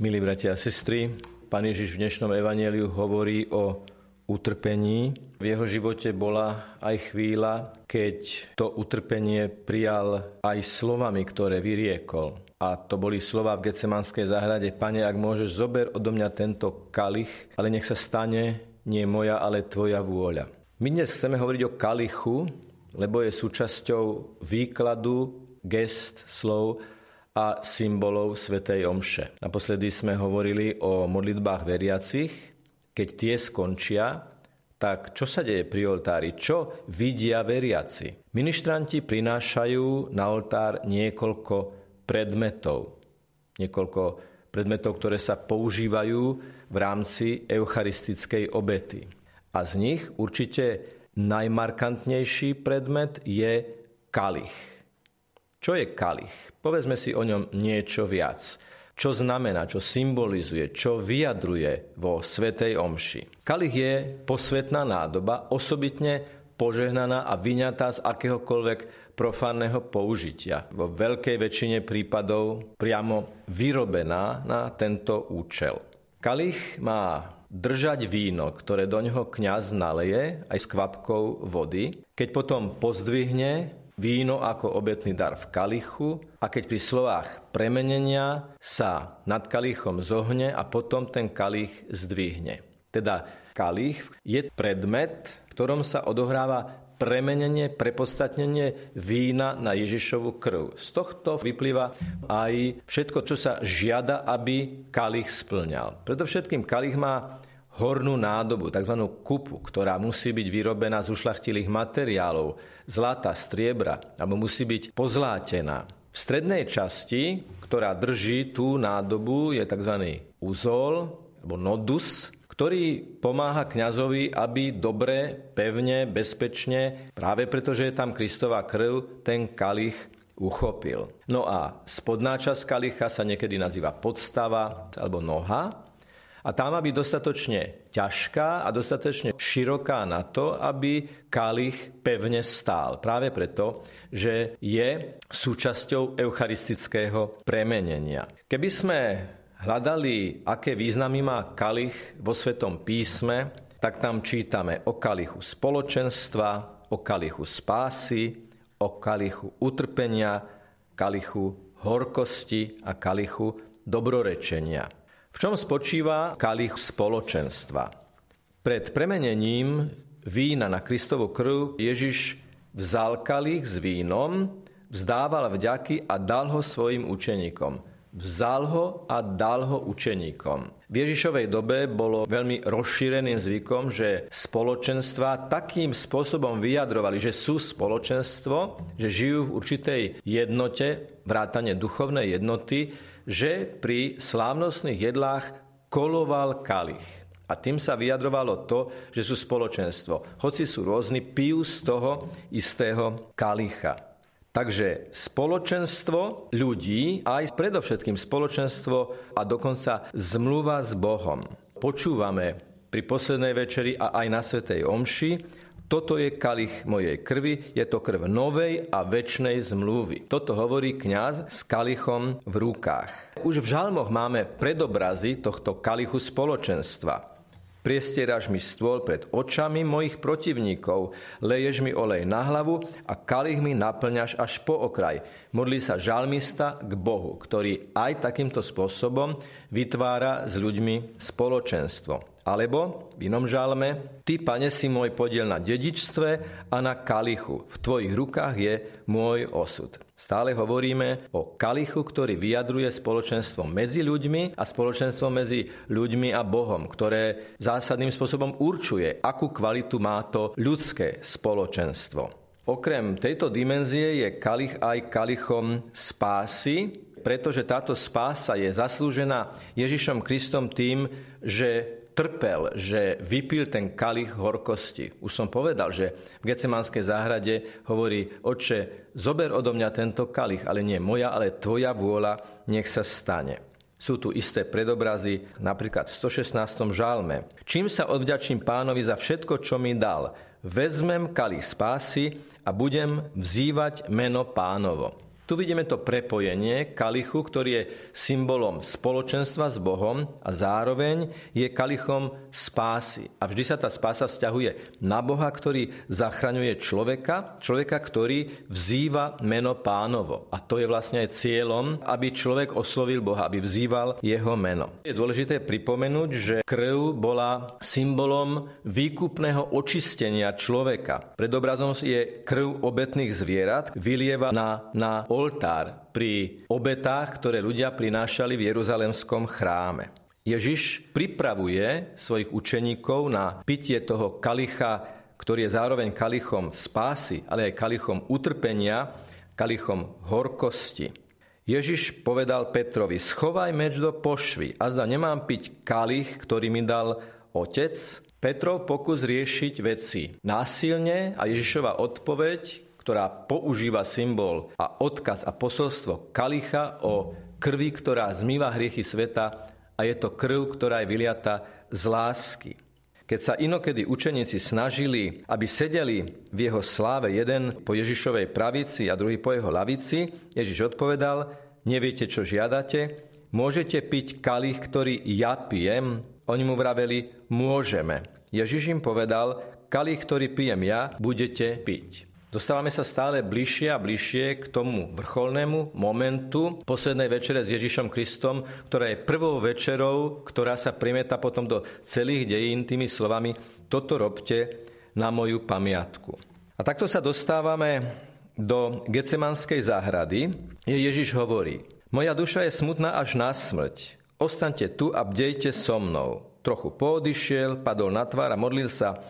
Milí bratia a sestry, Pán Ježiš v dnešnom evaneliu hovorí o utrpení. V jeho živote bola aj chvíľa, keď to utrpenie prijal aj slovami, ktoré vyriekol. A to boli slova v Gecemanskej záhrade. Pane, ak môžeš, zober odo mňa tento kalich, ale nech sa stane nie moja, ale tvoja vôľa. My dnes chceme hovoriť o kalichu, lebo je súčasťou výkladu, gest, slov a symbolov Svetej Omše. Naposledy sme hovorili o modlitbách veriacich. Keď tie skončia, tak čo sa deje pri oltári? Čo vidia veriaci? Ministranti prinášajú na oltár niekoľko predmetov. Niekoľko predmetov, ktoré sa používajú v rámci eucharistickej obety. A z nich určite najmarkantnejší predmet je kalich čo je kalich? Povedzme si o ňom niečo viac. Čo znamená, čo symbolizuje, čo vyjadruje vo Svetej Omši. Kalich je posvetná nádoba, osobitne požehnaná a vyňatá z akéhokoľvek profánneho použitia. Vo veľkej väčšine prípadov priamo vyrobená na tento účel. Kalich má držať víno, ktoré do ňoho kňaz naleje aj s kvapkou vody. Keď potom pozdvihne víno ako obetný dar v kalichu a keď pri slovách premenenia sa nad kalichom zohne a potom ten kalich zdvihne. Teda kalich je predmet, v ktorom sa odohráva premenenie, prepodstatnenie vína na Ježišovu krv. Z tohto vyplýva aj všetko, čo sa žiada, aby kalich splňal. Predovšetkým kalich má hornú nádobu, tzv. kupu, ktorá musí byť vyrobená z ušlachtilých materiálov, zlata, striebra, alebo musí byť pozlátená. V strednej časti, ktorá drží tú nádobu, je tzv. uzol, alebo nodus, ktorý pomáha kňazovi, aby dobre, pevne, bezpečne, práve preto, že je tam Kristová krv, ten kalich uchopil. No a spodná časť kalicha sa niekedy nazýva podstava alebo noha a tá má byť dostatočne ťažká a dostatočne široká na to, aby kalich pevne stál. Práve preto, že je súčasťou eucharistického premenenia. Keby sme hľadali, aké významy má kalich vo Svetom písme, tak tam čítame o kalichu spoločenstva, o kalichu spásy, o kalichu utrpenia, kalichu horkosti a kalichu dobrorečenia. V čom spočíva kalich spoločenstva? Pred premenením vína na Kristovu krv Ježiš vzal kalich s vínom, vzdával vďaky a dal ho svojim učeníkom. Vzal ho a dal ho učeníkom. V Ježišovej dobe bolo veľmi rozšíreným zvykom, že spoločenstva takým spôsobom vyjadrovali, že sú spoločenstvo, že žijú v určitej jednote, vrátane duchovnej jednoty, že pri slávnostných jedlách koloval kalich. A tým sa vyjadrovalo to, že sú spoločenstvo. Hoci sú rôzni, pijú z toho istého kalicha. Takže spoločenstvo ľudí, aj predovšetkým spoločenstvo a dokonca zmluva s Bohom. Počúvame pri poslednej večeri a aj na Svetej Omši, toto je kalich mojej krvi, je to krv novej a väčšnej zmluvy. Toto hovorí kňaz s kalichom v rukách. Už v žalmoch máme predobrazy tohto kalichu spoločenstva. Priestieraš mi stôl pred očami mojich protivníkov, leješ mi olej na hlavu a kalich mi naplňaš až po okraj. Modlí sa žalmista k Bohu, ktorý aj takýmto spôsobom vytvára s ľuďmi spoločenstvo. Alebo v inom žalme, Ty, pane, si môj podiel na dedičstve a na kalichu. V Tvojich rukách je môj osud. Stále hovoríme o kalichu, ktorý vyjadruje spoločenstvo medzi ľuďmi a spoločenstvo medzi ľuďmi a Bohom, ktoré zásadným spôsobom určuje, akú kvalitu má to ľudské spoločenstvo. Okrem tejto dimenzie je kalich aj kalichom spásy, pretože táto spása je zaslúžená Ježišom Kristom tým, že trpel, že vypil ten kalich horkosti. Už som povedal, že v Gecemanskej záhrade hovorí, oče, zober odo mňa tento kalich, ale nie moja, ale tvoja vôľa, nech sa stane. Sú tu isté predobrazy, napríklad v 116. žalme. Čím sa odvďačím pánovi za všetko, čo mi dal? Vezmem kalich spásy a budem vzývať meno pánovo. Tu vidíme to prepojenie kalichu, ktorý je symbolom spoločenstva s Bohom a zároveň je kalichom spásy. A vždy sa tá spása vzťahuje na Boha, ktorý zachraňuje človeka, človeka, ktorý vzýva meno pánovo. A to je vlastne aj cieľom, aby človek oslovil Boha, aby vzýval jeho meno. Je dôležité pripomenúť, že krv bola symbolom výkupného očistenia človeka. Pred obrazom je krv obetných zvierat, vylieva na, na oltár pri obetách, ktoré ľudia prinášali v Jeruzalemskom chráme. Ježiš pripravuje svojich učeníkov na pitie toho kalicha, ktorý je zároveň kalichom spásy, ale aj kalichom utrpenia, kalichom horkosti. Ježiš povedal Petrovi, schovaj meč do pošvy a zda nemám piť kalich, ktorý mi dal otec. Petrov pokus riešiť veci násilne a Ježišova odpoveď, ktorá používa symbol a odkaz a posolstvo kalicha o krvi, ktorá zmýva hriechy sveta a je to krv, ktorá je vyliata z lásky. Keď sa inokedy učeníci snažili, aby sedeli v jeho sláve jeden po Ježišovej pravici a druhý po jeho lavici, Ježiš odpovedal, neviete, čo žiadate, môžete piť kalich, ktorý ja pijem? Oni mu vraveli, môžeme. Ježiš im povedal, kalich, ktorý pijem ja, budete piť. Dostávame sa stále bližšie a bližšie k tomu vrcholnému momentu poslednej večere s Ježišom Kristom, ktorá je prvou večerou, ktorá sa primeta potom do celých dejín tými slovami toto robte na moju pamiatku. A takto sa dostávame do Gecemanskej záhrady, kde Ježiš hovorí, moja duša je smutná až na smrť. Ostaňte tu a bdejte so mnou. Trochu poodišiel, padol na tvár a modlil sa,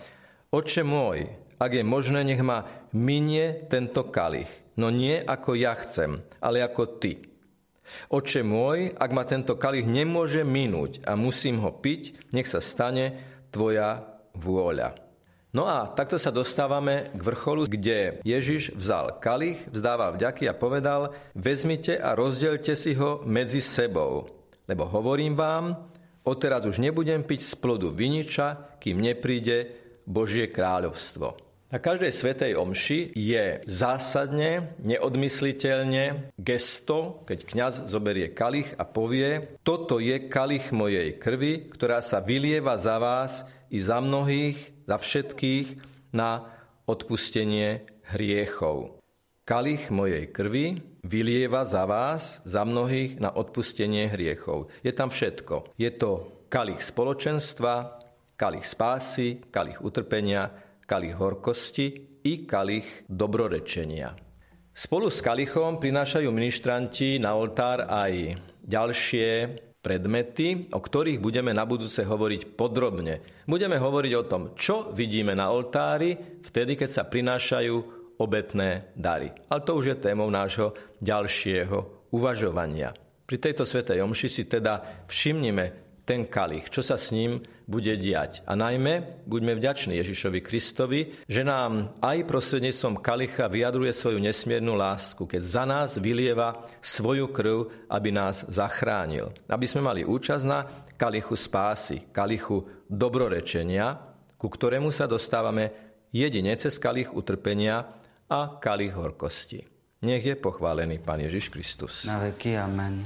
Oče môj, ak je možné, nech ma minie tento kalich. No nie ako ja chcem, ale ako ty. Oče môj, ak ma tento kalich nemôže minúť a musím ho piť, nech sa stane tvoja vôľa. No a takto sa dostávame k vrcholu, kde Ježiš vzal kalich, vzdával vďaky a povedal, vezmite a rozdielte si ho medzi sebou. Lebo hovorím vám, odteraz už nebudem piť z plodu viniča, kým nepríde Božie kráľovstvo. Na každej svetej omši je zásadne, neodmysliteľne gesto, keď kňaz zoberie kalich a povie, toto je kalich mojej krvi, ktorá sa vylieva za vás i za mnohých, za všetkých na odpustenie hriechov. Kalich mojej krvi vylieva za vás, za mnohých na odpustenie hriechov. Je tam všetko. Je to kalich spoločenstva, kalich spásy, kalich utrpenia, kalich horkosti i kalich dobrorečenia. Spolu s kalichom prinášajú ministranti na oltár aj ďalšie predmety, o ktorých budeme na budúce hovoriť podrobne. Budeme hovoriť o tom, čo vidíme na oltári vtedy, keď sa prinášajú obetné dary. Ale to už je témou nášho ďalšieho uvažovania. Pri tejto svetej omši si teda všimnime ten kalich, čo sa s ním bude diať. A najmä buďme vďační Ježišovi Kristovi, že nám aj prostredníctvom kalicha vyjadruje svoju nesmiernu lásku, keď za nás vylieva svoju krv, aby nás zachránil. Aby sme mali účasť na kalichu spásy, kalichu dobrorečenia, ku ktorému sa dostávame jedine cez kalich utrpenia a kalich horkosti. Nech je pochválený Pán Ježiš Kristus. Na veky, amen.